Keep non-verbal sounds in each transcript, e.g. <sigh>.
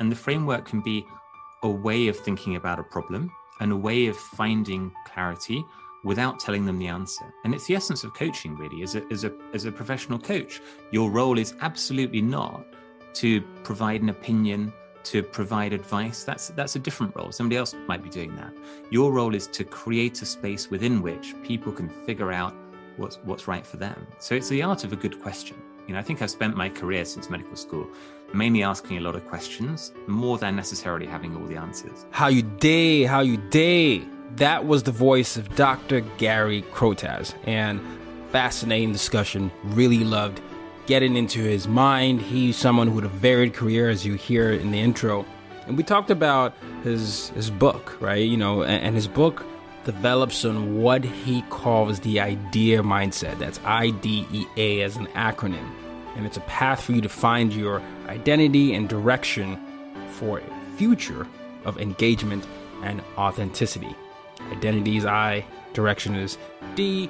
And the framework can be a way of thinking about a problem and a way of finding clarity without telling them the answer. And it's the essence of coaching, really, as a, as a, as a professional coach. Your role is absolutely not to provide an opinion, to provide advice. That's, that's a different role. Somebody else might be doing that. Your role is to create a space within which people can figure out what's, what's right for them. So it's the art of a good question. You know, I think I've spent my career since medical school mainly asking a lot of questions more than necessarily having all the answers. How you day, how you day. That was the voice of Dr. Gary Crotaz, and fascinating discussion. Really loved getting into his mind. He's someone who had a varied career, as you hear in the intro. And we talked about his his book, right? You know, and, and his book develops on what he calls the idea mindset. That's I D E A as an acronym and it's a path for you to find your identity and direction for a future of engagement and authenticity. Identity is I, direction is D,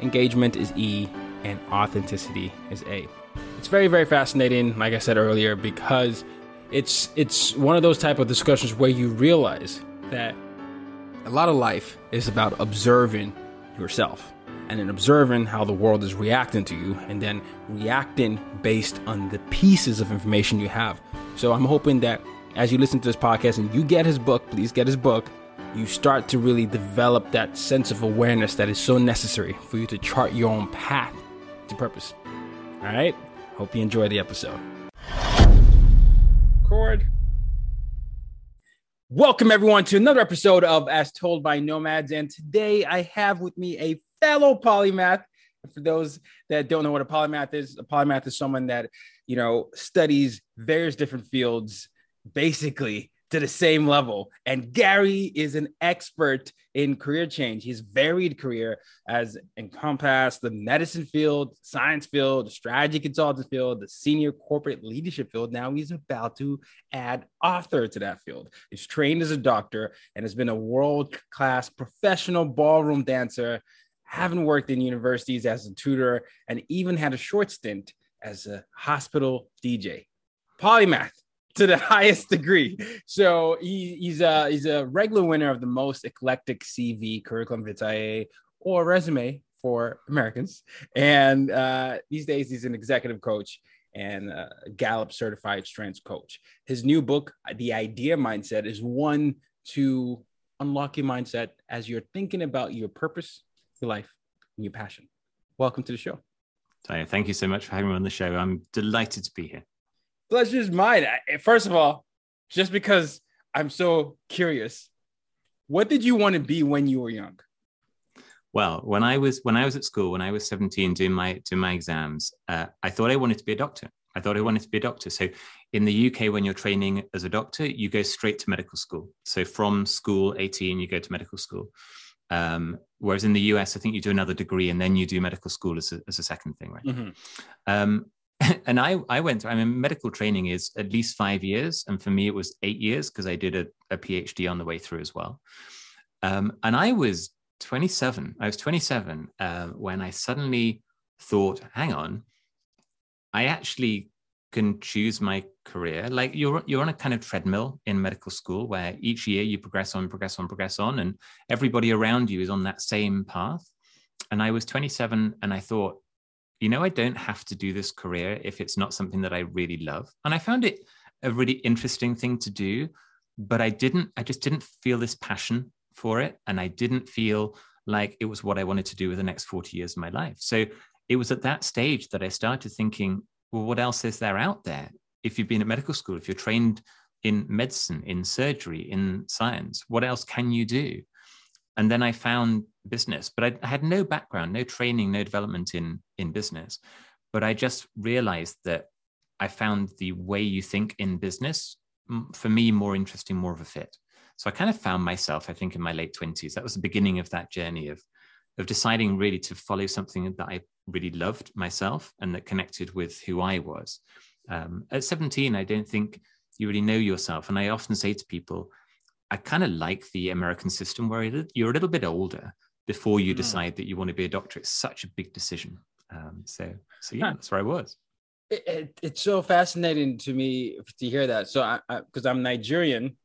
engagement is E, and authenticity is A. It's very, very fascinating, like I said earlier, because it's it's one of those type of discussions where you realize that a lot of life is about observing yourself and then observing how the world is reacting to you and then reacting based on the pieces of information you have. So I'm hoping that as you listen to this podcast and you get his book, please get his book, you start to really develop that sense of awareness that is so necessary for you to chart your own path to purpose. All right? Hope you enjoy the episode. Welcome everyone to another episode of As Told by Nomads. And today I have with me a fellow polymath. For those that don't know what a polymath is, a polymath is someone that, you know, studies various different fields basically to the same level. And Gary is an expert in career change. His varied career has encompassed the medicine field, science field, the strategy consultant field, the senior corporate leadership field. Now he's about to add author to that field. He's trained as a doctor and has been a world class professional ballroom dancer having worked in universities as a tutor, and even had a short stint as a hospital DJ. Polymath to the <laughs> highest degree. So he, he's a he's a regular winner of the most eclectic CV curriculum vitae or resume for Americans. And uh, these days he's an executive coach and a Gallup certified strengths coach. His new book, The Idea Mindset, is one to unlock your mindset as you're thinking about your purpose your life and your passion. Welcome to the show. Tayo, thank you so much for having me on the show. I'm delighted to be here. Pleasure is mine. First of all, just because I'm so curious, what did you want to be when you were young? Well, when I was when I was at school, when I was 17 doing my doing my exams, uh, I thought I wanted to be a doctor. I thought I wanted to be a doctor. So in the UK, when you're training as a doctor, you go straight to medical school. So from school 18, you go to medical school. Um, whereas in the US, I think you do another degree and then you do medical school as a, as a second thing, right? Mm-hmm. Um, <laughs> and I, I went, through, I mean, medical training is at least five years. And for me, it was eight years because I did a, a, PhD on the way through as well. Um, and I was 27. I was 27 uh, when I suddenly thought, hang on, I actually can choose my career like you're you're on a kind of treadmill in medical school where each year you progress on progress on progress on and everybody around you is on that same path and i was 27 and i thought you know, I don't have to do this career if it's not something that I really love. And I found it a really interesting thing to do, but I didn't, I just didn't feel this passion for it. And I didn't feel like it was what I wanted to do with the next 40 years of my life. So it was at that stage that I started thinking, well, what else is there out there? If you've been at medical school, if you're trained in medicine, in surgery, in science, what else can you do? And then I found business, but I, I had no background, no training, no development in, in business. But I just realized that I found the way you think in business, for me, more interesting, more of a fit. So I kind of found myself, I think, in my late 20s. That was the beginning of that journey of, of deciding really to follow something that I really loved myself and that connected with who I was. Um, at 17, I don't think you really know yourself. And I often say to people, I kind of like the American system where you're a little bit older before you mm. decide that you want to be a doctor. It's such a big decision. Um, so, so yeah, that's where I was. It, it, it's so fascinating to me to hear that. So, I because I'm Nigerian,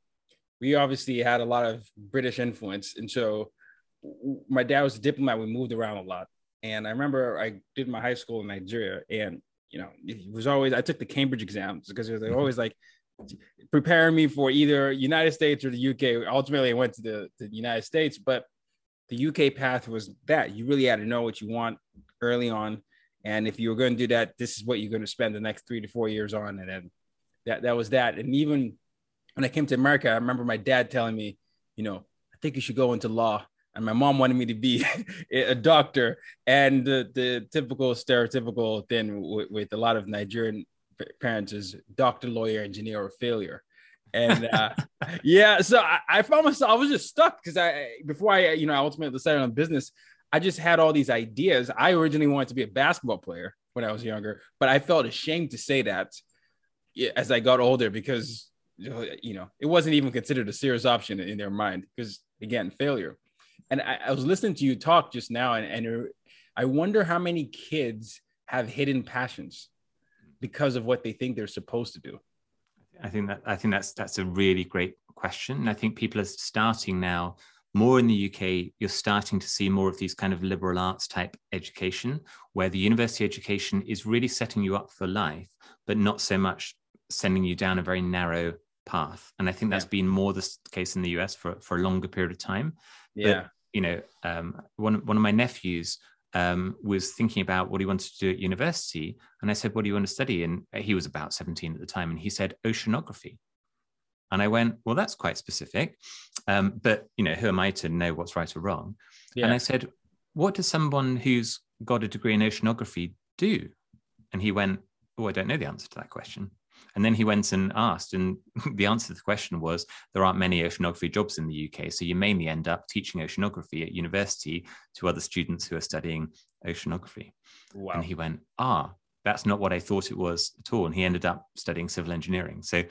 we obviously had a lot of British influence, and so my dad was a diplomat. We moved around a lot, and I remember I did my high school in Nigeria, and you know, it was always I took the Cambridge exams because it was mm-hmm. always like preparing me for either United States or the UK. Ultimately, I went to the, the United States, but the UK path was that you really had to know what you want early on. And if you were going to do that, this is what you're going to spend the next three to four years on. And then that, that was that. And even when I came to America, I remember my dad telling me, you know, I think you should go into law. And my mom wanted me to be <laughs> a doctor. And the, the typical stereotypical thing with, with a lot of Nigerian parents is doctor, lawyer, engineer, or failure. And uh, <laughs> yeah, so I, I, found myself, I was just stuck because I, before I, you know, I ultimately decided on business, I just had all these ideas. I originally wanted to be a basketball player when I was younger, but I felt ashamed to say that as I got older because, you know, it wasn't even considered a serious option in their mind because, again, failure. And I, I was listening to you talk just now, and, and I wonder how many kids have hidden passions because of what they think they're supposed to do? I think that I think that's that's a really great question. And I think people are starting now more in the UK, you're starting to see more of these kind of liberal arts type education, where the university education is really setting you up for life, but not so much sending you down a very narrow path. And I think that's yeah. been more the case in the US for, for a longer period of time. Yeah. But, you know, um, one, one of my nephews um, was thinking about what he wanted to do at university. And I said, What do you want to study? And he was about 17 at the time. And he said, Oceanography. And I went, Well, that's quite specific. Um, but, you know, who am I to know what's right or wrong? Yeah. And I said, What does someone who's got a degree in oceanography do? And he went, Oh, I don't know the answer to that question. And then he went and asked, and <laughs> the answer to the question was there aren't many oceanography jobs in the UK. So you mainly end up teaching oceanography at university to other students who are studying oceanography. Wow. And he went, ah, that's not what I thought it was at all. And he ended up studying civil engineering. So,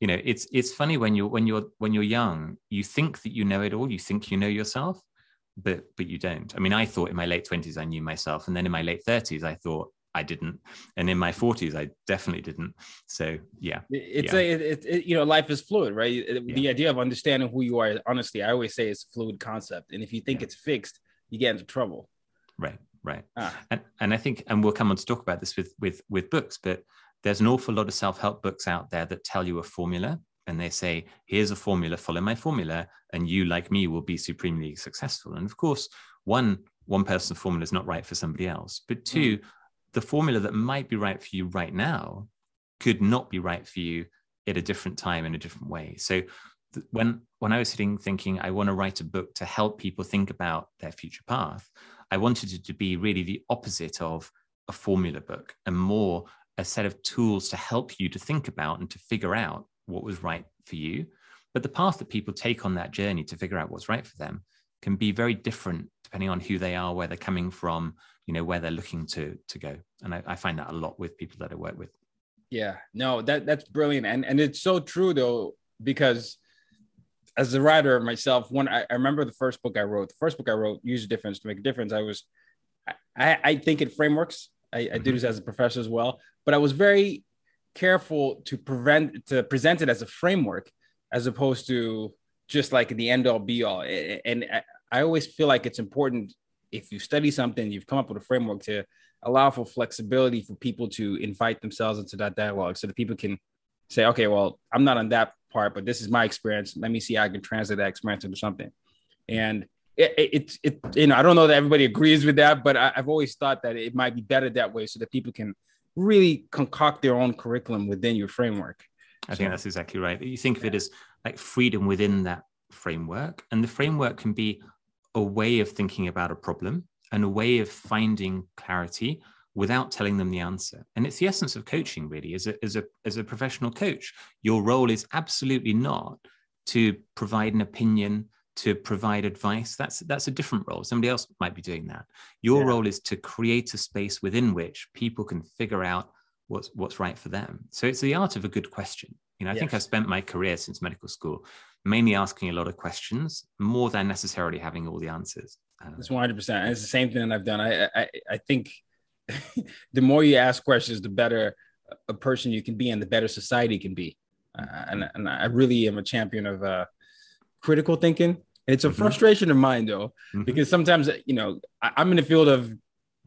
you know, it's it's funny when you're when you're when you're young, you think that you know it all, you think you know yourself, but but you don't. I mean, I thought in my late 20s I knew myself. And then in my late 30s, I thought, I didn't, and in my 40s, I definitely didn't. So yeah, it's yeah. a it, it, you know life is fluid, right? Yeah. The idea of understanding who you are, honestly, I always say it's a fluid concept, and if you think yeah. it's fixed, you get into trouble. Right, right, ah. and and I think, and we'll come on to talk about this with with with books, but there's an awful lot of self help books out there that tell you a formula. And they say, here's a formula, follow my formula, and you, like me, will be supremely successful. And of course, one one person's formula is not right for somebody else. But two, mm the formula that might be right for you right now could not be right for you at a different time in a different way. So th- when when I was sitting thinking I want to write a book to help people think about their future path, I wanted it to be really the opposite of a formula book and more a set of tools to help you to think about and to figure out what was right for you. But the path that people take on that journey to figure out what's right for them can be very different depending on who they are, where they're coming from, you know, where they're looking to to go. And I, I find that a lot with people that I work with. Yeah, no, that that's brilliant, and and it's so true though because as a writer myself, when I, I remember the first book I wrote, the first book I wrote, Use Your Difference to Make a Difference. I was, I, I think in frameworks. I, I mm-hmm. do this as a professor as well, but I was very careful to prevent to present it as a framework as opposed to just like the end all be all. And I always feel like it's important if you study something, you've come up with a framework to allow for flexibility for people to invite themselves into that dialogue so that people can say, okay, well, I'm not on that part, but this is my experience. Let me see how I can translate that experience into something. And it, it, it, you know, I don't know that everybody agrees with that, but I, I've always thought that it might be better that way so that people can really concoct their own curriculum within your framework. I so, think that's exactly right. You think of it as like freedom within that framework, and the framework can be a way of thinking about a problem and a way of finding clarity without telling them the answer. And it's the essence of coaching, really, as a, as a, as a professional coach. Your role is absolutely not to provide an opinion, to provide advice. That's, that's a different role. Somebody else might be doing that. Your yeah. role is to create a space within which people can figure out what's, what's right for them. So it's the art of a good question. You know, I yes. think I've spent my career since medical school mainly asking a lot of questions more than necessarily having all the answers. Uh, that's 100. percent It's the same thing I've done. I I, I think <laughs> the more you ask questions, the better a person you can be and the better society can be. Uh, and, and I really am a champion of uh, critical thinking. It's a mm-hmm. frustration of mine though, mm-hmm. because sometimes, you know, I, am in the field of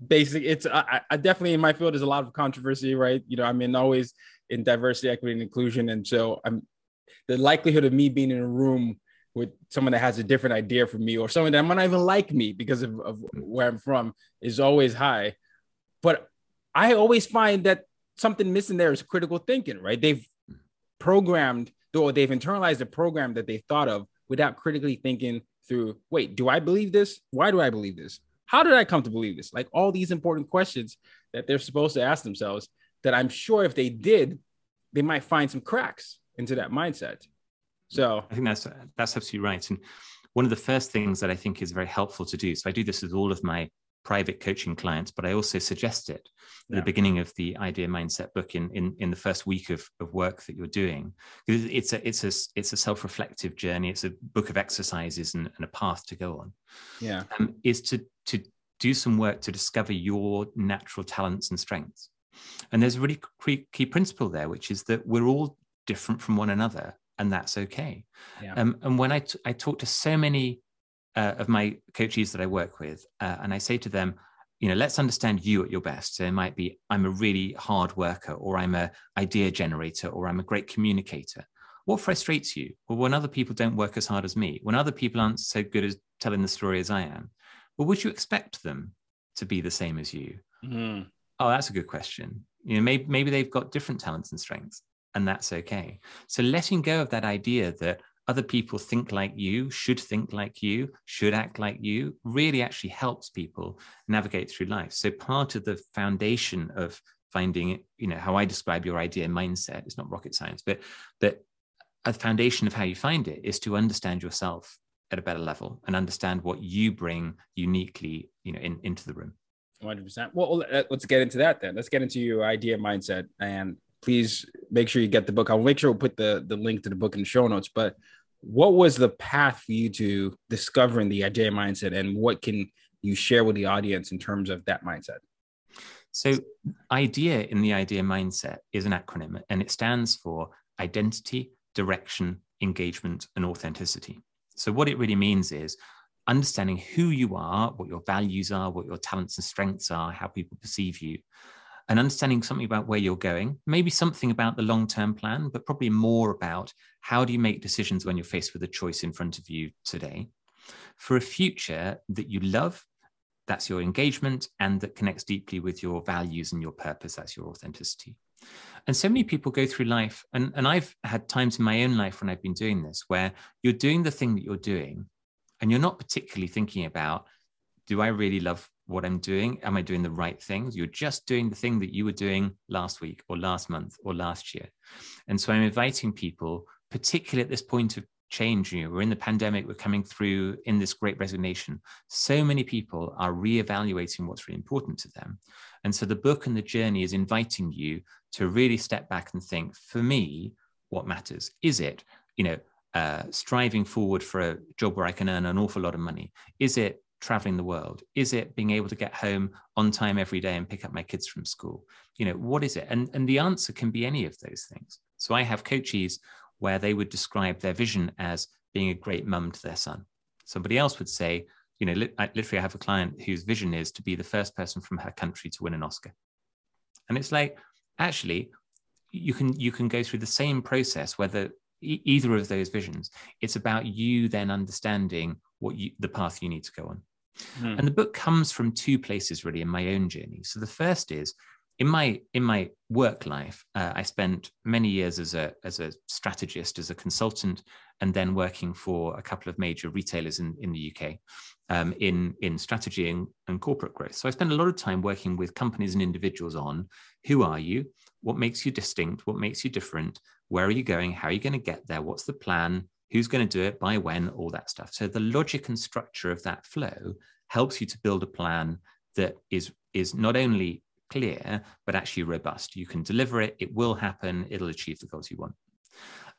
basic. It's I, I, definitely in my field, there's a lot of controversy, right? You know, I'm in always in diversity, equity, and inclusion. And so I'm the likelihood of me being in a room with someone that has a different idea from me or someone that might not even like me because of, of where I'm from is always high. But I always find that something missing there is critical thinking, right? They've programmed or they've internalized a program that they thought of without critically thinking through, wait, do I believe this? Why do I believe this? How did I come to believe this? Like all these important questions that they're supposed to ask themselves that I'm sure if they did, they might find some cracks into that mindset. So I think that's that's absolutely right. And one of the first things that I think is very helpful to do. So I do this with all of my private coaching clients, but I also suggest it at yeah. the beginning of the idea mindset book in, in, in the first week of, of work that you're doing. It's a, it's a, it's a self-reflective journey. It's a book of exercises and, and a path to go on. Yeah. Um, is to, to do some work to discover your natural talents and strengths. And there's a really key, principle there, which is that we're all different from one another and that's okay. Yeah. Um, and when I, t- I talk to so many uh, of my coaches that I work with, uh, and I say to them, you know, let's understand you at your best. So it might be I'm a really hard worker, or I'm a idea generator, or I'm a great communicator. What frustrates you? Well, when other people don't work as hard as me, when other people aren't so good at telling the story as I am, well, would you expect them to be the same as you? Mm. Oh, that's a good question. You know, maybe maybe they've got different talents and strengths, and that's okay. So letting go of that idea that other people think like you, should think like you, should act like you, really actually helps people navigate through life. So part of the foundation of finding, you know, how I describe your idea mindset, it's not rocket science, but that a foundation of how you find it is to understand yourself at a better level and understand what you bring uniquely, you know, in, into the room. 100%. Well, let's get into that then. Let's get into your idea mindset and please make sure you get the book. I'll make sure we'll put the, the link to the book in the show notes. But what was the path for you to discovering the idea mindset and what can you share with the audience in terms of that mindset? So, IDEA in the idea mindset is an acronym and it stands for identity, direction, engagement, and authenticity. So, what it really means is understanding who you are, what your values are, what your talents and strengths are, how people perceive you, and understanding something about where you're going, maybe something about the long term plan, but probably more about how do you make decisions when you're faced with a choice in front of you today for a future that you love. That's your engagement and that connects deeply with your values and your purpose. That's your authenticity. And so many people go through life, and, and I've had times in my own life when I've been doing this where you're doing the thing that you're doing, and you're not particularly thinking about, do I really love what I'm doing? Am I doing the right things? You're just doing the thing that you were doing last week or last month or last year. And so I'm inviting people, particularly at this point of change, you know, we're in the pandemic, we're coming through in this great resignation. So many people are reevaluating what's really important to them. And so the book and the journey is inviting you to really step back and think, for me, what matters? Is it, you know, uh, striving forward for a job where I can earn an awful lot of money? Is it traveling the world? Is it being able to get home on time every day and pick up my kids from school? You know, what is it? And, and the answer can be any of those things. So I have coaches where they would describe their vision as being a great mum to their son. Somebody else would say, you know, li- I, literally, I have a client whose vision is to be the first person from her country to win an Oscar. And it's like, actually, you can you can go through the same process whether e- either of those visions. It's about you then understanding what you the path you need to go on. Mm. And the book comes from two places really in my own journey. So the first is in my in my work life, uh, I spent many years as a as a strategist, as a consultant, and then working for a couple of major retailers in in the UK um, in in strategy and, and corporate growth. So I spent a lot of time working with companies and individuals on who are you, what makes you distinct, what makes you different, where are you going, how are you going to get there, what's the plan, who's going to do it, by when, all that stuff. So the logic and structure of that flow helps you to build a plan that is is not only clear, but actually robust. You can deliver it, it will happen, it'll achieve the goals you want.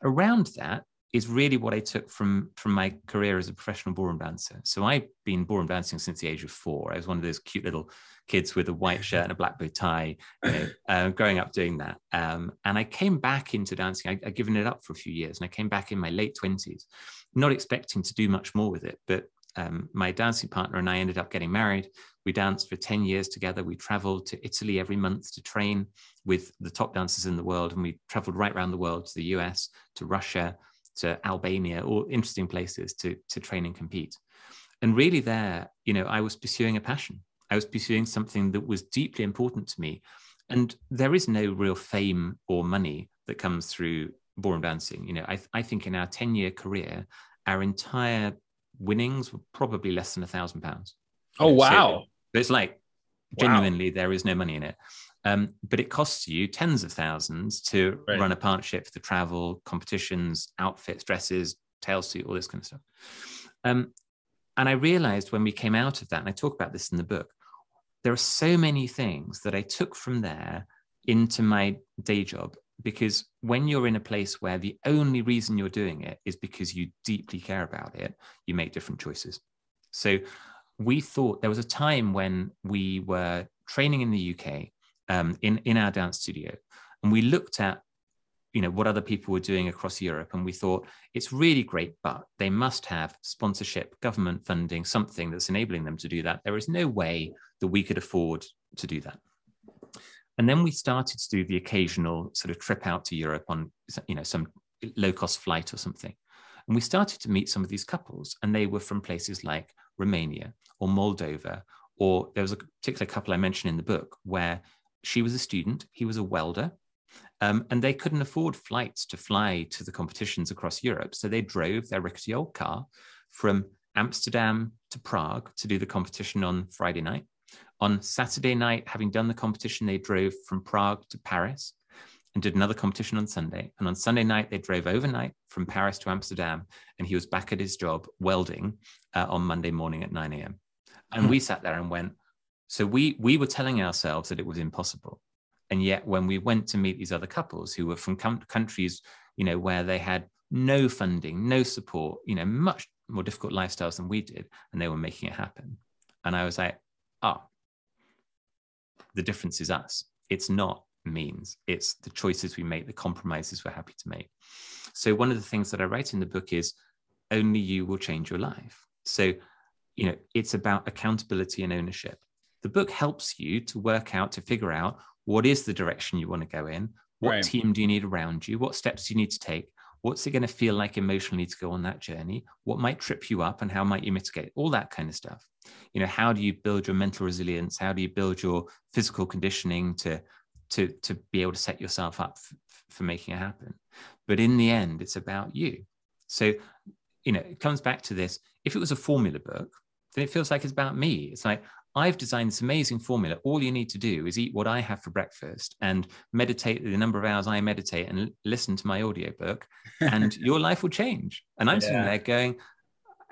Around that is really what I took from, from my career as a professional ballroom dancer. So I've been ballroom dancing since the age of four. I was one of those cute little kids with a white shirt and a black bow tie, you know, <laughs> uh, growing up doing that. Um, and I came back into dancing. I, I'd given it up for a few years, and I came back in my late twenties, not expecting to do much more with it. But um, my dancing partner and I ended up getting married. We danced for 10 years together. We traveled to Italy every month to train with the top dancers in the world. And we traveled right around the world to the US, to Russia, to Albania, all interesting places to, to train and compete. And really, there, you know, I was pursuing a passion. I was pursuing something that was deeply important to me. And there is no real fame or money that comes through ballroom dancing. You know, I, I think in our 10 year career, our entire winnings were probably less than a thousand pounds. Oh, wow. So it's like genuinely, wow. there is no money in it. Um, but it costs you tens of thousands to right. run a partnership for the travel, competitions, outfits, dresses, tail suit, all this kind of stuff. Um, and I realized when we came out of that, and I talk about this in the book, there are so many things that I took from there into my day job because when you're in a place where the only reason you're doing it is because you deeply care about it, you make different choices. So we thought there was a time when we were training in the UK um, in, in our dance studio, and we looked at you know what other people were doing across Europe, and we thought it's really great, but they must have sponsorship, government funding, something that's enabling them to do that. There is no way that we could afford to do that. And then we started to do the occasional sort of trip out to Europe on, you know, some low cost flight or something. And we started to meet some of these couples, and they were from places like Romania or Moldova, or there was a particular couple I mentioned in the book where she was a student, he was a welder, um, and they couldn't afford flights to fly to the competitions across Europe. So they drove their rickety old car from Amsterdam to Prague to do the competition on Friday night. On Saturday night, having done the competition, they drove from Prague to Paris and did another competition on Sunday. And on Sunday night, they drove overnight from Paris to Amsterdam, and he was back at his job welding uh, on Monday morning at 9 a.m. And we <laughs> sat there and went, so we we were telling ourselves that it was impossible, and yet when we went to meet these other couples who were from com- countries, you know, where they had no funding, no support, you know, much more difficult lifestyles than we did, and they were making it happen. And I was like, oh, the difference is us. It's not means, it's the choices we make, the compromises we're happy to make. So, one of the things that I write in the book is only you will change your life. So, you know, it's about accountability and ownership. The book helps you to work out, to figure out what is the direction you want to go in, what right. team do you need around you, what steps do you need to take, what's it going to feel like emotionally to go on that journey, what might trip you up, and how might you mitigate all that kind of stuff. You know how do you build your mental resilience? How do you build your physical conditioning to to to be able to set yourself up f- for making it happen? But in the end it's about you. So you know it comes back to this if it was a formula book then it feels like it's about me. It's like I've designed this amazing formula. All you need to do is eat what I have for breakfast and meditate the number of hours I meditate and listen to my audiobook, <laughs> and your life will change. And I'm yeah. sitting there going,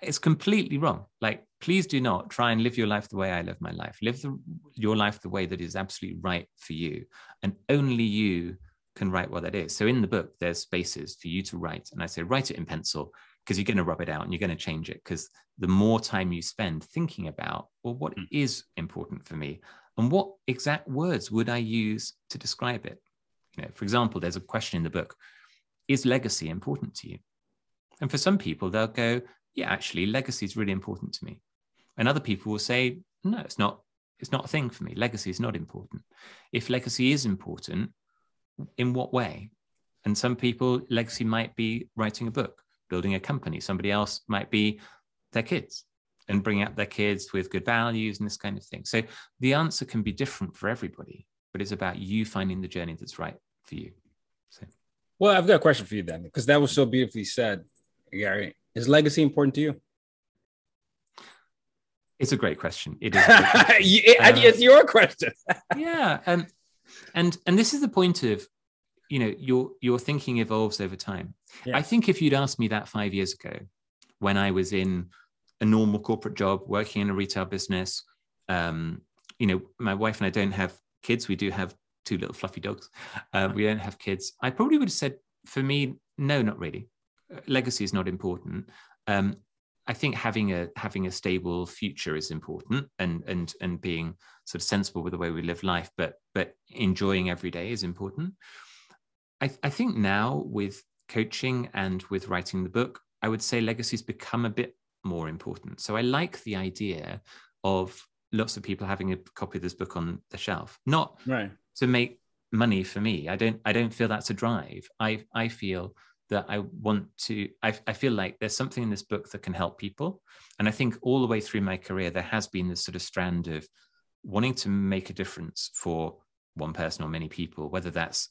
it's completely wrong. Like, please do not try and live your life the way I live my life. Live the, your life the way that is absolutely right for you. And only you can write what that is. So in the book, there's spaces for you to write. And I say, write it in pencil because you're going to rub it out and you're going to change it. Because the more time you spend thinking about, well, what mm. is important for me? And what exact words would I use to describe it? You know, for example, there's a question in the book Is legacy important to you? And for some people, they'll go, yeah, actually, legacy is really important to me. And other people will say, no, it's not, it's not a thing for me. Legacy is not important. If legacy is important, in what way? And some people, legacy might be writing a book, building a company. Somebody else might be their kids and bringing up their kids with good values and this kind of thing. So the answer can be different for everybody, but it's about you finding the journey that's right for you. So. Well, I've got a question for you then, because that was so beautifully said, Gary. Is legacy important to you? It's a great question. It is. <laughs> it's uh, your question. <laughs> yeah, and and and this is the point of, you know, your your thinking evolves over time. Yeah. I think if you'd asked me that five years ago, when I was in a normal corporate job, working in a retail business, um, you know, my wife and I don't have kids. We do have two little fluffy dogs. Uh, we don't have kids. I probably would have said, for me, no, not really. Legacy is not important. Um, I think having a having a stable future is important, and and and being sort of sensible with the way we live life, but but enjoying every day is important. I, I think now with coaching and with writing the book, I would say legacy's become a bit more important. So I like the idea of lots of people having a copy of this book on the shelf, not right. to make money for me. I don't I don't feel that's a drive. I I feel that I want to, I, I feel like there's something in this book that can help people. And I think all the way through my career, there has been this sort of strand of wanting to make a difference for one person or many people, whether that's,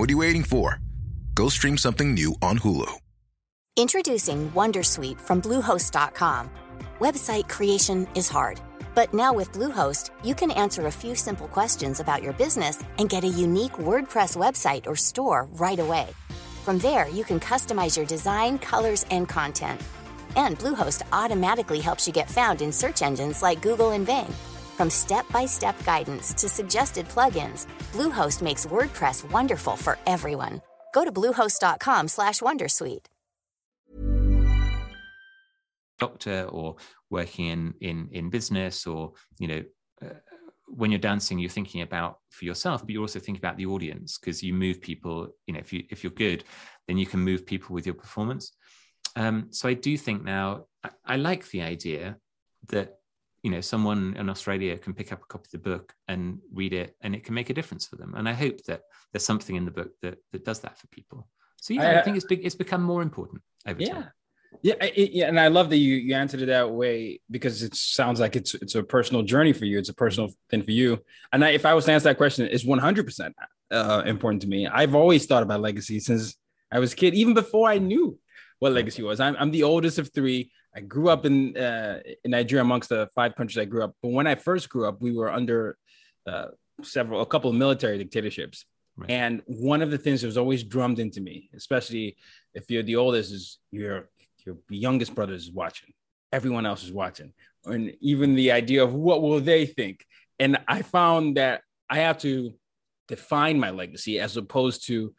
what are you waiting for? Go stream something new on Hulu. Introducing Wondersuite from Bluehost.com. Website creation is hard. But now with Bluehost, you can answer a few simple questions about your business and get a unique WordPress website or store right away. From there, you can customize your design, colors, and content. And Bluehost automatically helps you get found in search engines like Google and Bing. From step-by-step guidance to suggested plugins, Bluehost makes WordPress wonderful for everyone. Go to bluehost.com/wondersuite. Doctor or working in in in business or you know uh, when you're dancing you're thinking about for yourself but you're also thinking about the audience because you move people you know if you if you're good then you can move people with your performance um, so i do think now I, I, like the idea that you know someone in australia can pick up a copy of the book and read it and it can make a difference for them and i hope that there's something in the book that that does that for people so yeah i, I think it's big it's become more important over yeah. time yeah, it, yeah, and I love that you you answered it that way because it sounds like it's it's a personal journey for you. It's a personal thing for you. And I, if I was to answer that question, it's one hundred percent uh, important to me. I've always thought about legacy since I was a kid, even before I knew what legacy was. I'm, I'm the oldest of three. I grew up in uh, in Nigeria amongst the five countries I grew up. But when I first grew up, we were under uh, several, a couple of military dictatorships. Right. And one of the things that was always drummed into me, especially if you're the oldest, is you're your youngest brother is watching, everyone else is watching, and even the idea of what will they think. And I found that I have to define my legacy as opposed to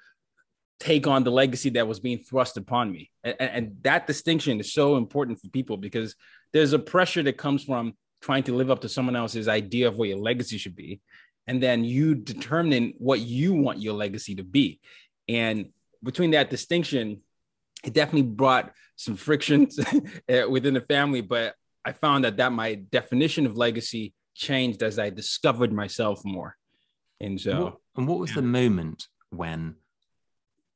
take on the legacy that was being thrust upon me. And, and, that distinction is so important for people because there's a pressure that comes from trying to live up to someone else's idea of what your legacy should be. And then you determine what you want your legacy to be. And between that distinction, it definitely brought some frictions <laughs> eh, within the family, but I found that that my definition of legacy changed as I discovered myself more. And so, and what was yeah. the moment when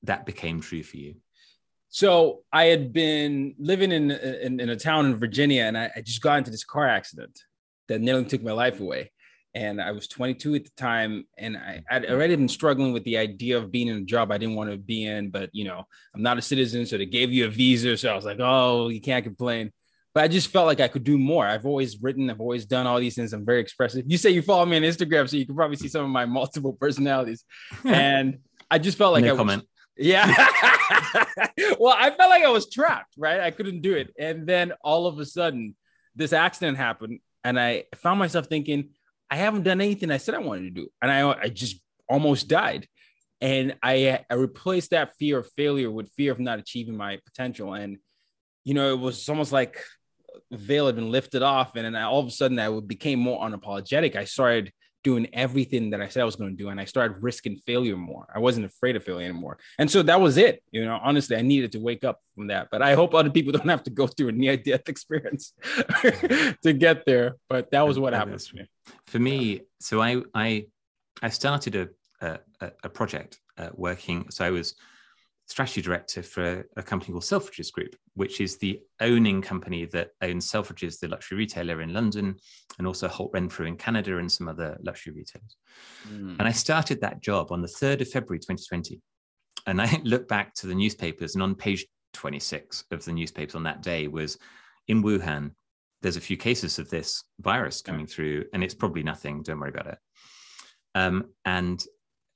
that became true for you? So I had been living in in, in a town in Virginia, and I, I just got into this car accident that nearly took my life away and I was 22 at the time, and I had already been struggling with the idea of being in a job I didn't want to be in. But you know, I'm not a citizen, so they gave you a visa, so I was like, oh, you can't complain. But I just felt like I could do more. I've always written, I've always done all these things. I'm very expressive. You say you follow me on Instagram, so you can probably see some of my multiple personalities. <laughs> and I just felt like no I comment. Was, yeah. <laughs> well, I felt like I was trapped, right? I couldn't do it. And then all of a sudden, this accident happened and I found myself thinking, I haven't done anything I said I wanted to do, and I I just almost died. And I, I replaced that fear of failure with fear of not achieving my potential. And, you know, it was almost like veil had been lifted off. And then I, all of a sudden I became more unapologetic. I started doing everything that I said I was going to do. And I started risking failure more. I wasn't afraid of failure anymore. And so that was it. You know, honestly, I needed to wake up from that. But I hope other people <laughs> don't have to go through a near death <laughs> experience <laughs> to get there. But that was what happened to me. For me, so I, I, I started a, a, a project uh, working. So I was strategy director for a, company called Selfridges Group, which is the owning company that owns Selfridges, the luxury retailer in London, and also Holt Renfrew in Canada and some other luxury retailers. Mm. And I started that job on the 3rd of February 2020. And I <laughs> look back to the newspapers, and on page 26 of the newspapers on that day was in Wuhan, there's a few cases of this virus coming through, and it's probably nothing. Don't worry about it. Um, and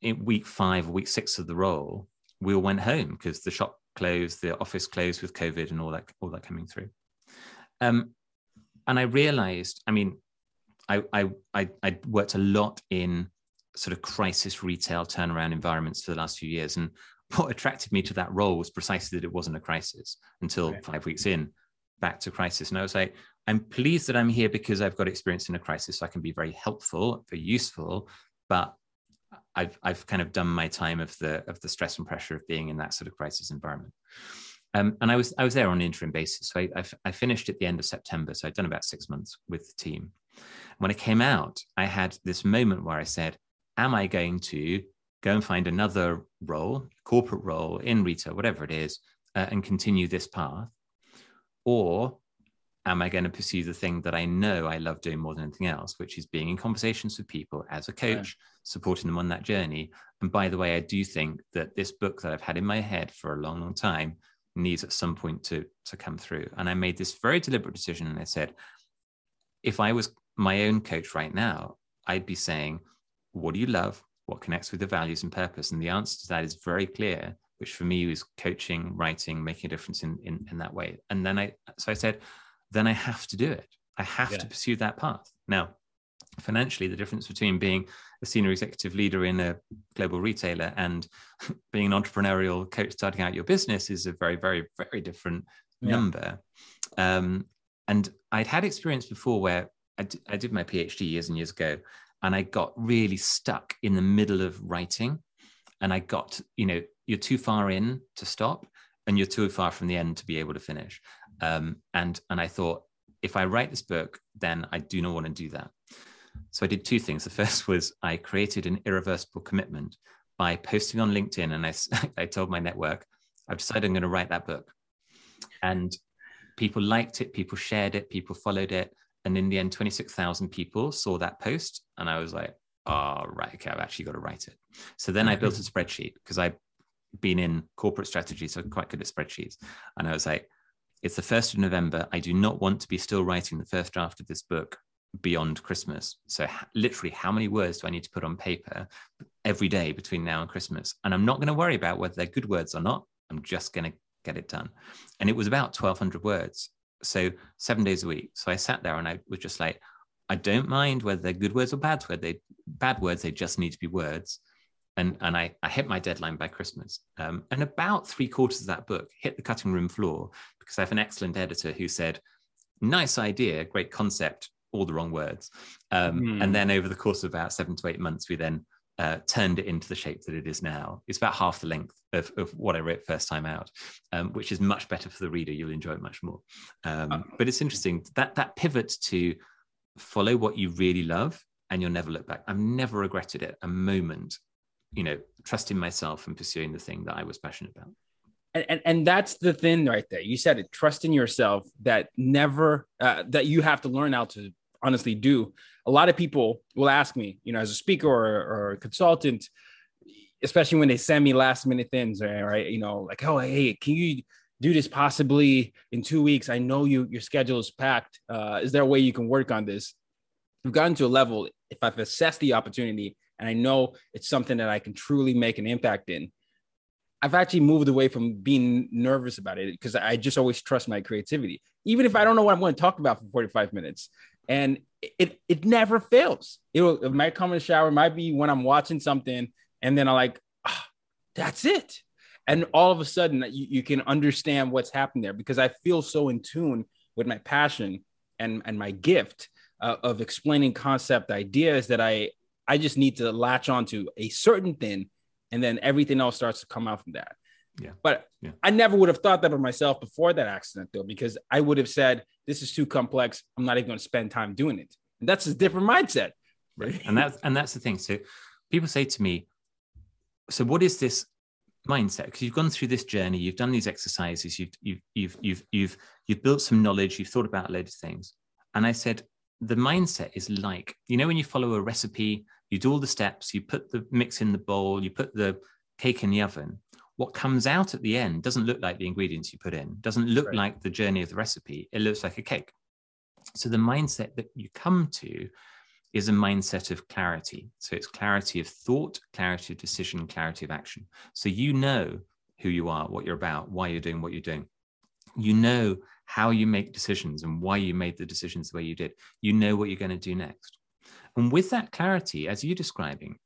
in week five, week six of the role, we all went home because the shop closed, the office closed with COVID and all that, all that coming through. Um, and I realized, I mean, I, I, I, I worked a lot in sort of crisis retail turnaround environments for the last few years. And <laughs> what attracted me to that role was precisely that it wasn't a crisis until right. five weeks in, back to crisis. And I was like, I'm pleased that I'm here because I've got experience in a crisis. So I can be very helpful, very useful, but I've I've kind of done my time of the of the stress and pressure of being in that sort of crisis environment. Um, and I was I was there on an interim basis. So I, I, I finished at the end of September. So I'd done about six months with the team. When I came out, I had this moment where I said, "Am I going to go and find another role, corporate role in retail, whatever it is, uh, and continue this path, or am I going to pursue the thing that I know I love doing more than anything else, which is being in conversations with people as a coach. Supporting them on that journey? And by the way, I do think that this book that I've had in my head for a long, long time needs at some point to, to come through. And I made this very deliberate decision. And I said, if I was my own coach right now, I'd be saying, what do you love? What connects with the values and purpose? And the answer to that is very clear, which for me was coaching, writing, making a difference in, in, in that way. And then I, so I said, then I have to do it. I have yeah. to pursue that path. Now, financially, the difference between being a senior executive leader in a global retailer and <laughs> being an entrepreneurial coach starting out your business is a very, very, very different yeah. number. Um, and I'd had experience before where I, d- I did my PhD years and years ago, and I got really stuck in the middle of writing. And I got, you know, you're too far in to stop, and you're too far from the end to be able to finish. Um, and and I thought, if I write this book, then I do not want to do that. So I did two things. The first was I created an irreversible commitment by posting on LinkedIn, and I <laughs> I told my network, I've decided I'm going to write that book, and people liked it, people shared it, people followed it, and in the end, twenty six thousand people saw that post, and I was like, oh right, okay, I've actually got to write it. So then I built a mm-hmm. spreadsheet because I've been in corporate strategy, so I'm quite good at spreadsheets, and I was like it's the 1st of November. I do not want to be still writing the first draft of this book beyond Christmas. So, literally, how many words do I need to put on paper every day between now and Christmas? And I'm not going to worry about whether they're good words or not. I'm just going to get it done. And it was about 1,200 words. So, seven days a week. So, I sat there and I was just like, I don't mind whether they're good words or bad words. They bad words. They just need to be words and and I, I hit my deadline by Christmas. Um, and about three quarters of that book hit the cutting room floor because I have an excellent editor who said, "Nice idea, great concept, all the wrong words." Um, mm. And then over the course of about seven to eight months, we then uh, turned it into the shape that it is now. It's about half the length of, of what I wrote first time out, um, which is much better for the reader. You'll enjoy it much more. Um, uh. but it's interesting that that pivot to follow what you really love and you'll never look back. I've never regretted it a moment you know trusting myself and pursuing the thing that i was passionate about and, and, and that's the thing right there you said it trust in yourself that never uh, that you have to learn how to honestly do a lot of people will ask me you know as a speaker or, or a consultant especially when they send me last minute things right you know like oh hey can you do this possibly in two weeks i know you your schedule is packed uh, is there a way you can work on this we've gotten to a level if i've assessed the opportunity and I know it's something that I can truly make an impact in. I've actually moved away from being nervous about it because I just always trust my creativity. Even if I don't know what I'm going to talk about for 45 minutes, and it it never fails. It, will, it might come in the shower, it might be when I'm watching something, and then I'm like, oh, that's it. And all of a sudden, you, you can understand what's happened there because I feel so in tune with my passion and and my gift uh, of explaining concept ideas that I I just need to latch onto a certain thing, and then everything else starts to come out from that. Yeah. But yeah. I never would have thought that of myself before that accident, though, because I would have said, "This is too complex. I'm not even going to spend time doing it." And that's a different mindset, right? And that's and that's the thing. So people say to me, "So what is this mindset because you've gone through this journey you've done these exercises you've you've you've you've you've, you've built some knowledge you've thought about a load of things and i said the mindset is like you know when you follow a recipe you do all the steps you put the mix in the bowl you put the cake in the oven what comes out at the end doesn't look like the ingredients you put in doesn't look right. like the journey of the recipe it looks like a cake so the mindset that you come to is a mindset of clarity. So it's clarity of thought, clarity of decision, clarity of action. So you know who you are, what you're about, why you're doing what you're doing. You know how you make decisions and why you made the decisions the way you did. You know what you're going to do next. And with that clarity, as you're describing,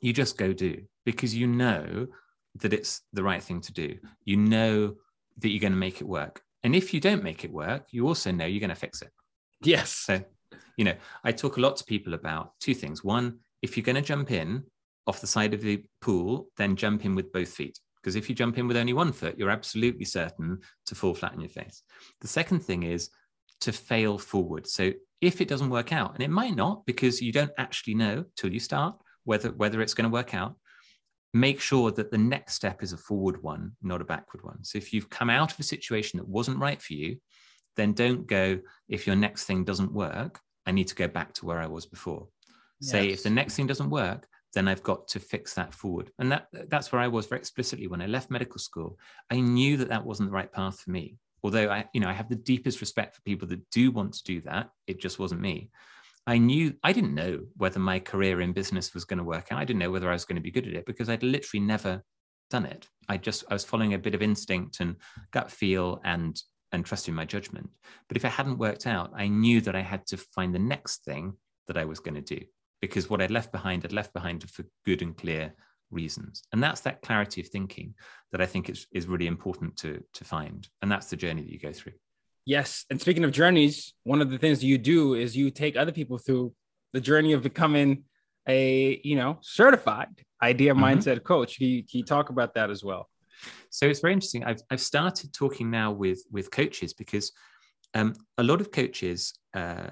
you just go do because you know that it's the right thing to do. You know that you're going to make it work. And if you don't make it work, you also know you're going to fix it. Yes. So you know, I talk a lot to people about two things. One, if you're going to jump in off the side of the pool, then jump in with both feet. Because if you jump in with only one foot, you're absolutely certain to fall flat on your face. The second thing is to fail forward. So if it doesn't work out, and it might not because you don't actually know till you start whether whether it's going to work out, make sure that the next step is a forward one, not a backward one. So if you've come out of a situation that wasn't right for you, then don't go if your next thing doesn't work I need to go back to where I was before. Yes. Say if the next thing doesn't work, then I've got to fix that forward. And that that's where I was very explicitly when I left medical school. I knew that that wasn't the right path for me. Although I, you know, I have the deepest respect for people that do want to do that. It just wasn't me. I knew I didn't know whether my career in business was going to work out. I didn't know whether I was going to be good at it because I'd literally never done it. I just I was following a bit of instinct and gut feel and and trusting my judgment. But if it hadn't worked out, I knew that I had to find the next thing that I was going to do because what I'd left behind, I'd left behind for good and clear reasons. And that's that clarity of thinking that I think is, is really important to, to find. And that's the journey that you go through. Yes. And speaking of journeys, one of the things you do is you take other people through the journey of becoming a, you know, certified idea mm-hmm. mindset coach. Can you, can you talk about that as well? So it's very interesting. I've, I've started talking now with with coaches because um, a lot of coaches uh,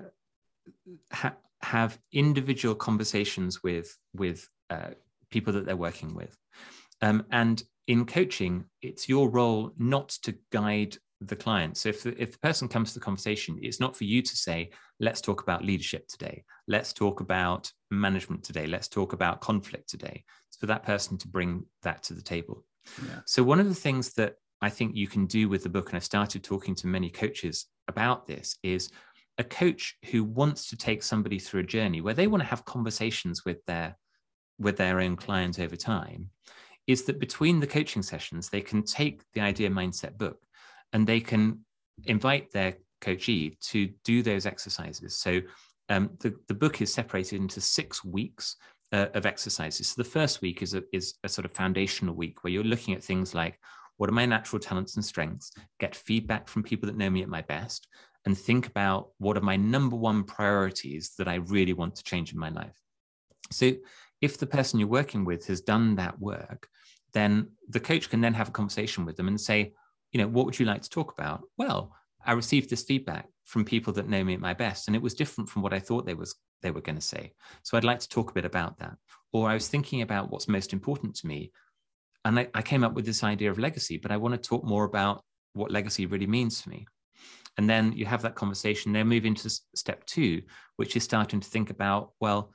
ha- have individual conversations with with uh, people that they're working with, um, and in coaching, it's your role not to guide the client. So if the, if the person comes to the conversation, it's not for you to say, "Let's talk about leadership today. Let's talk about management today. Let's talk about conflict today." It's for that person to bring that to the table. So, one of the things that I think you can do with the book, and I've started talking to many coaches about this, is a coach who wants to take somebody through a journey where they want to have conversations with their with their own clients over time is that between the coaching sessions they can take the idea mindset book and they can invite their coachee to do those exercises so um, the, the book is separated into six weeks uh, of exercises. So the first week is a, is a sort of foundational week where you're looking at things like what are my natural talents and strengths, get feedback from people that know me at my best, and think about what are my number one priorities that I really want to change in my life. So if the person you're working with has done that work, then the coach can then have a conversation with them and say, you know, what would you like to talk about? Well, I received this feedback from people that know me at my best, and it was different from what I thought they was they were going to say. So I'd like to talk a bit about that. Or I was thinking about what's most important to me, and I, I came up with this idea of legacy, but I want to talk more about what legacy really means to me. And then you have that conversation. Then move into step two, which is starting to think about well,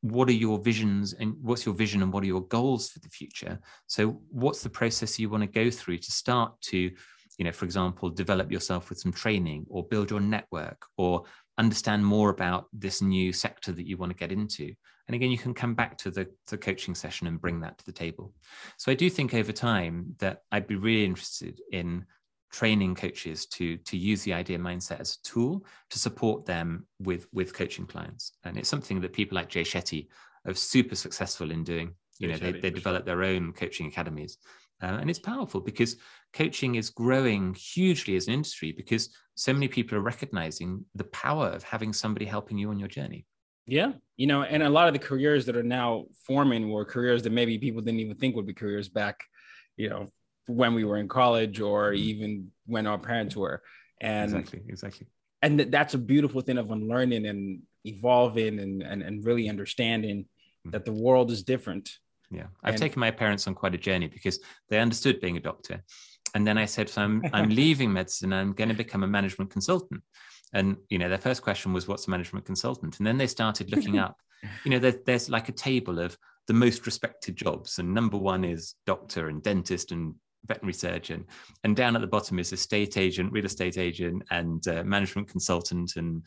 what are your visions and what's your vision and what are your goals for the future? So, what's the process you want to go through to start to you know, for example, develop yourself with some training or build your network or understand more about this new sector that you want to get into. And again, you can come back to the, the coaching session and bring that to the table. So I do think over time that I'd be really interested in training coaches to to use the idea mindset as a tool to support them with with coaching clients. And it's something that people like jay shetty are super successful in doing. You know they, they develop their own coaching academies. Uh, and it's powerful because coaching is growing hugely as an industry because so many people are recognizing the power of having somebody helping you on your journey. Yeah. You know and a lot of the careers that are now forming were careers that maybe people didn't even think would be careers back you know when we were in college or mm-hmm. even when our parents were. And exactly exactly. and that's a beautiful thing of unlearning and evolving and and, and really understanding mm-hmm. that the world is different. Yeah i've and, taken my parents on quite a journey because they understood being a doctor. And then i said so i'm <laughs> i'm leaving medicine i'm going to become a management consultant. And you know their first question was what's a management consultant? And then they started looking <laughs> up you know there, there's like a table of the most respected jobs. And number one is doctor and dentist and veterinary surgeon and down at the bottom is estate agent real estate agent and uh, management consultant and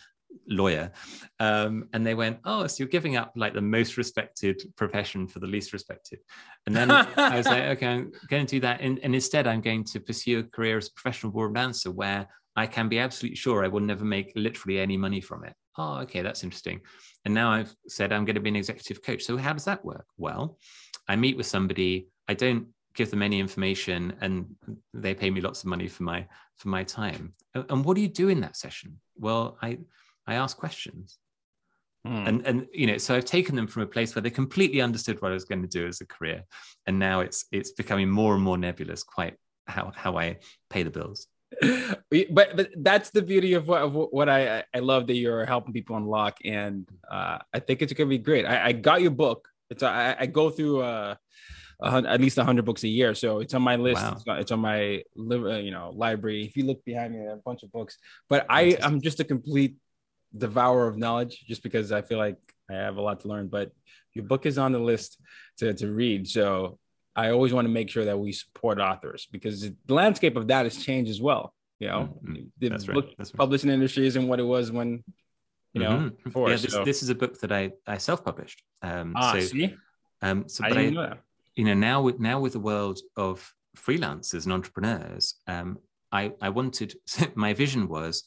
lawyer um, and they went oh so you're giving up like the most respected profession for the least respected and then i was like <laughs> okay i'm going to do that and, and instead i'm going to pursue a career as a professional board dancer where I can be absolutely sure I will never make literally any money from it. Oh, okay, that's interesting. And now I've said I'm going to be an executive coach. So how does that work? Well, I meet with somebody, I don't give them any information and they pay me lots of money for my for my time. And what do you do in that session? Well, I I ask questions. Hmm. And and you know, so I've taken them from a place where they completely understood what I was going to do as a career. And now it's it's becoming more and more nebulous quite how how I pay the bills <laughs> but but that's the beauty of what, of what I I love that you're helping people unlock, and uh, I think it's gonna be great. I, I got your book. It's I, I go through uh, at least hundred books a year, so it's on my list. Wow. It's, on, it's, on my uh, you know library. If you look behind me, a bunch of books. But I I'm just a complete devourer of knowledge, just because I feel like I have a lot to learn. But your book is on the list to to read, so I always want to make sure that we support authors because the landscape of that has changed as well. You know, mm-hmm. the That's book right. That's publishing right. industry isn't what it was when, you know, mm-hmm. before. Yeah, this, so. this, is a book that I, I self-published. Um, ah, so, see? Um, so, I, I you know, now with now with the world of freelancers and entrepreneurs, um, I I wanted <laughs> my vision was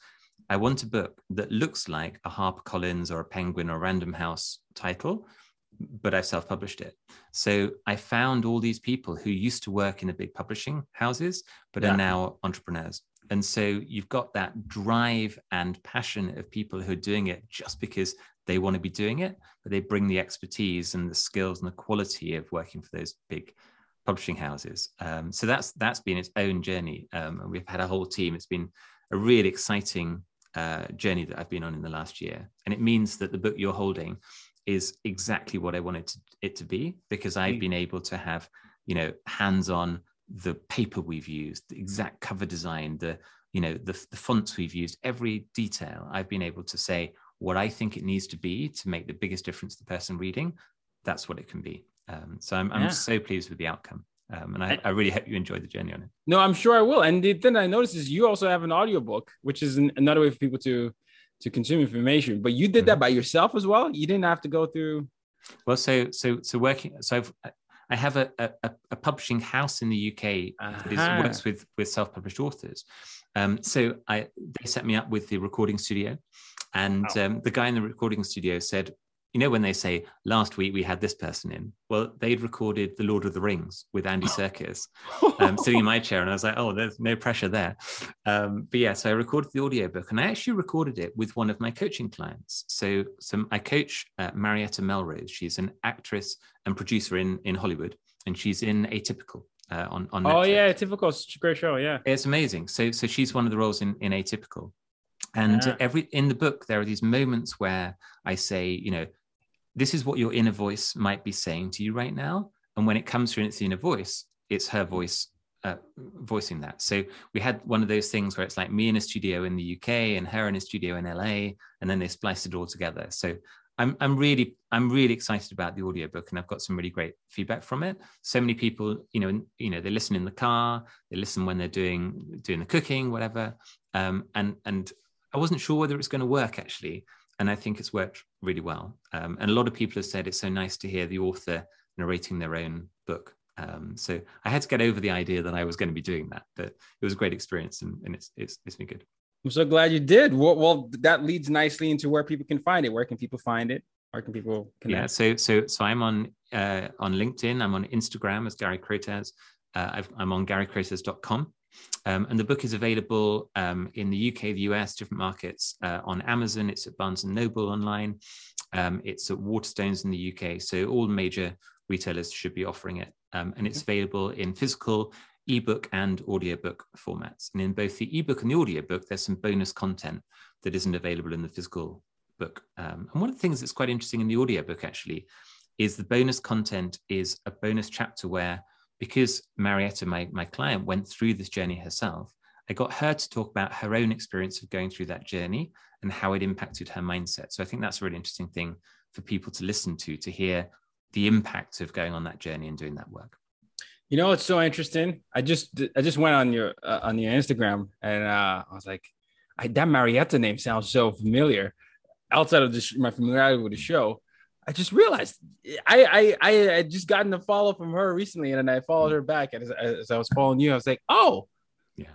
I want a book that looks like a HarperCollins or a Penguin or Random House title, but I've self published it. So I found all these people who used to work in the big publishing houses, but yeah. are now entrepreneurs. And so you've got that drive and passion of people who are doing it just because they want to be doing it, but they bring the expertise and the skills and the quality of working for those big publishing houses. Um, so that's that's been its own journey, um, and we've had a whole team. It's been a really exciting uh, journey that I've been on in the last year, and it means that the book you're holding is exactly what I wanted to, it to be because I've mm. been able to have, you know, hands on the paper we've used, the exact cover design, the, you know, the, the fonts we've used, every detail. I've been able to say what I think it needs to be to make the biggest difference to the person reading. That's what it can be. Um, so I'm, I'm yeah. so pleased with the outcome. Um, and I, I, really hope you enjoyed the journey on it. No, I'm sure I will. And the thing I noticed is you also have an audiobook, which is an, another way for people to to consume information. But you did that mm-hmm. by yourself as well. You didn't have to go through. Well, so so so working. So I've, I have a, a, a publishing house in the UK uh-huh. that works with with self published authors. Um, so I they set me up with the recording studio, and um, the guy in the recording studio said, you know when they say last week we had this person in well they'd recorded the lord of the rings with andy <laughs> serkis um, sitting in <laughs> my chair. And i was like oh there's no pressure there. Um, but yeah so i recorded the audiobook and i actually recorded it with one of my coaching clients. So some i coach uh, marietta melrose. She's an actress and producer in in hollywood and she's in atypical uh, on on oh yeah typical great show. Yeah. It's amazing. So so she's one of the roles in in atypical and yeah. every in the book there are these moments where i say you know this is what your inner voice might be saying to you right now. And when it comes through in its inner voice, it's her voice uh, voicing that. So we had one of those things where it's like me in a studio in the UK and her in a studio in LA, and then they spliced it all together. So I'm I'm really I'm really excited about the audiobook and I've got some really great feedback from it. So many people, you know, you know, they listen in the car, they listen when they're doing doing the cooking, whatever. Um, and and I wasn't sure whether it's going to work actually and I think it's worked really well. Um, and a lot of people have said it's so nice to hear the author narrating their own book. Um, so I had to get over the idea that I was going to be doing that, but it was a great experience and, and it's, it's, it's been good. I'm so glad you did. Well, well, that leads nicely into where people can find it. Where can people find it? Where can people connect? Yeah, so so so I'm on uh, on LinkedIn. I'm on Instagram as Gary Crotaz. Uh, i am on garycrotaz.com. Um, and the book is available um, in the UK, the US, different markets uh, on Amazon. It's at Barnes and Noble online. Um, it's at Waterstones in the UK. So all major retailers should be offering it. Um, and it's available in physical, ebook, and audiobook formats. And in both the ebook and the audiobook, there's some bonus content that isn't available in the physical book. Um, and one of the things that's quite interesting in the audiobook actually is the bonus content is a bonus chapter where because Marietta, my, my client, went through this journey herself, I got her to talk about her own experience of going through that journey and how it impacted her mindset. So I think that's a really interesting thing for people to listen to, to hear the impact of going on that journey and doing that work. You know, it's so interesting. I just I just went on your uh, on your Instagram and uh, I was like, I, that Marietta name sounds so familiar. Outside of this, my familiarity with the show, I just realized I I I had just gotten a follow from her recently, and I followed her back. And as, as I was following you, I was like, oh, yeah,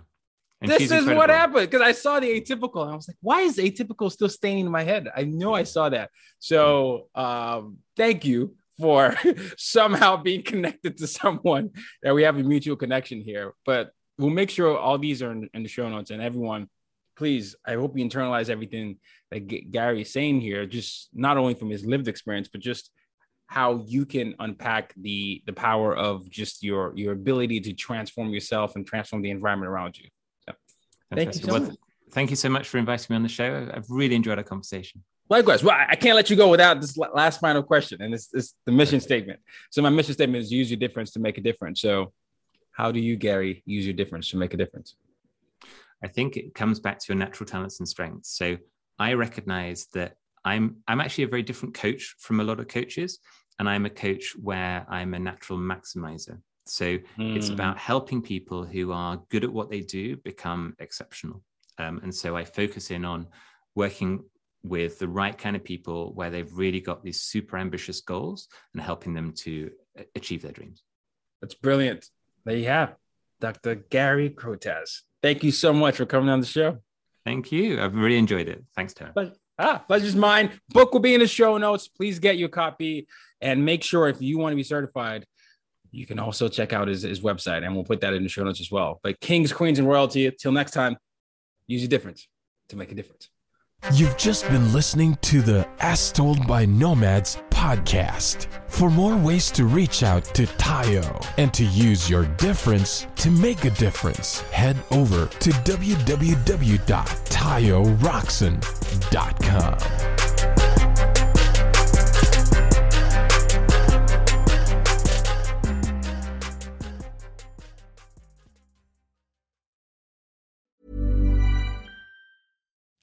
and this is incredible. what happened because I saw the atypical, and I was like, why is atypical still staying in my head? I know I saw that. So um, thank you for <laughs> somehow being connected to someone that we have a mutual connection here. But we'll make sure all these are in, in the show notes, and everyone please, I hope you internalize everything that G- Gary is saying here, just not only from his lived experience, but just how you can unpack the the power of just your your ability to transform yourself and transform the environment around you. So, thank you so well, much. Thank you so much for inviting me on the show. I've really enjoyed our conversation. Likewise. Well, I can't let you go without this last final question, and it's, it's the mission statement. So my mission statement is use your difference to make a difference. So, how do you, Gary, use your difference to make a difference? I think it comes back to your natural talents and strengths. So I recognize that I'm I'm actually a very different coach from a lot of coaches, and I'm a coach where I'm a natural maximizer. So mm. it's hmm. about helping people who are good at what they do become exceptional. Um, and so I focus in on working with the right kind of people where they've really got these super ambitious goals and helping them to achieve their dreams. That's brilliant. There you have Dr. Gary Crotaz. Thank you so much for coming on the show. Thank you. I've really enjoyed it. Thanks, Tara. But, ah, pleasure's mine. Book will be in the show notes. Please get your copy and make sure if you want to be certified, you can also check out his, his website and we'll put that in the show notes as well. But kings, queens, and royalty, till next time, use your difference to make a difference. You've just been listening to the As Told by Nomads podcast. For more ways to reach out to Tayo and to use your difference to make a difference, head over to www.tayorockson.com.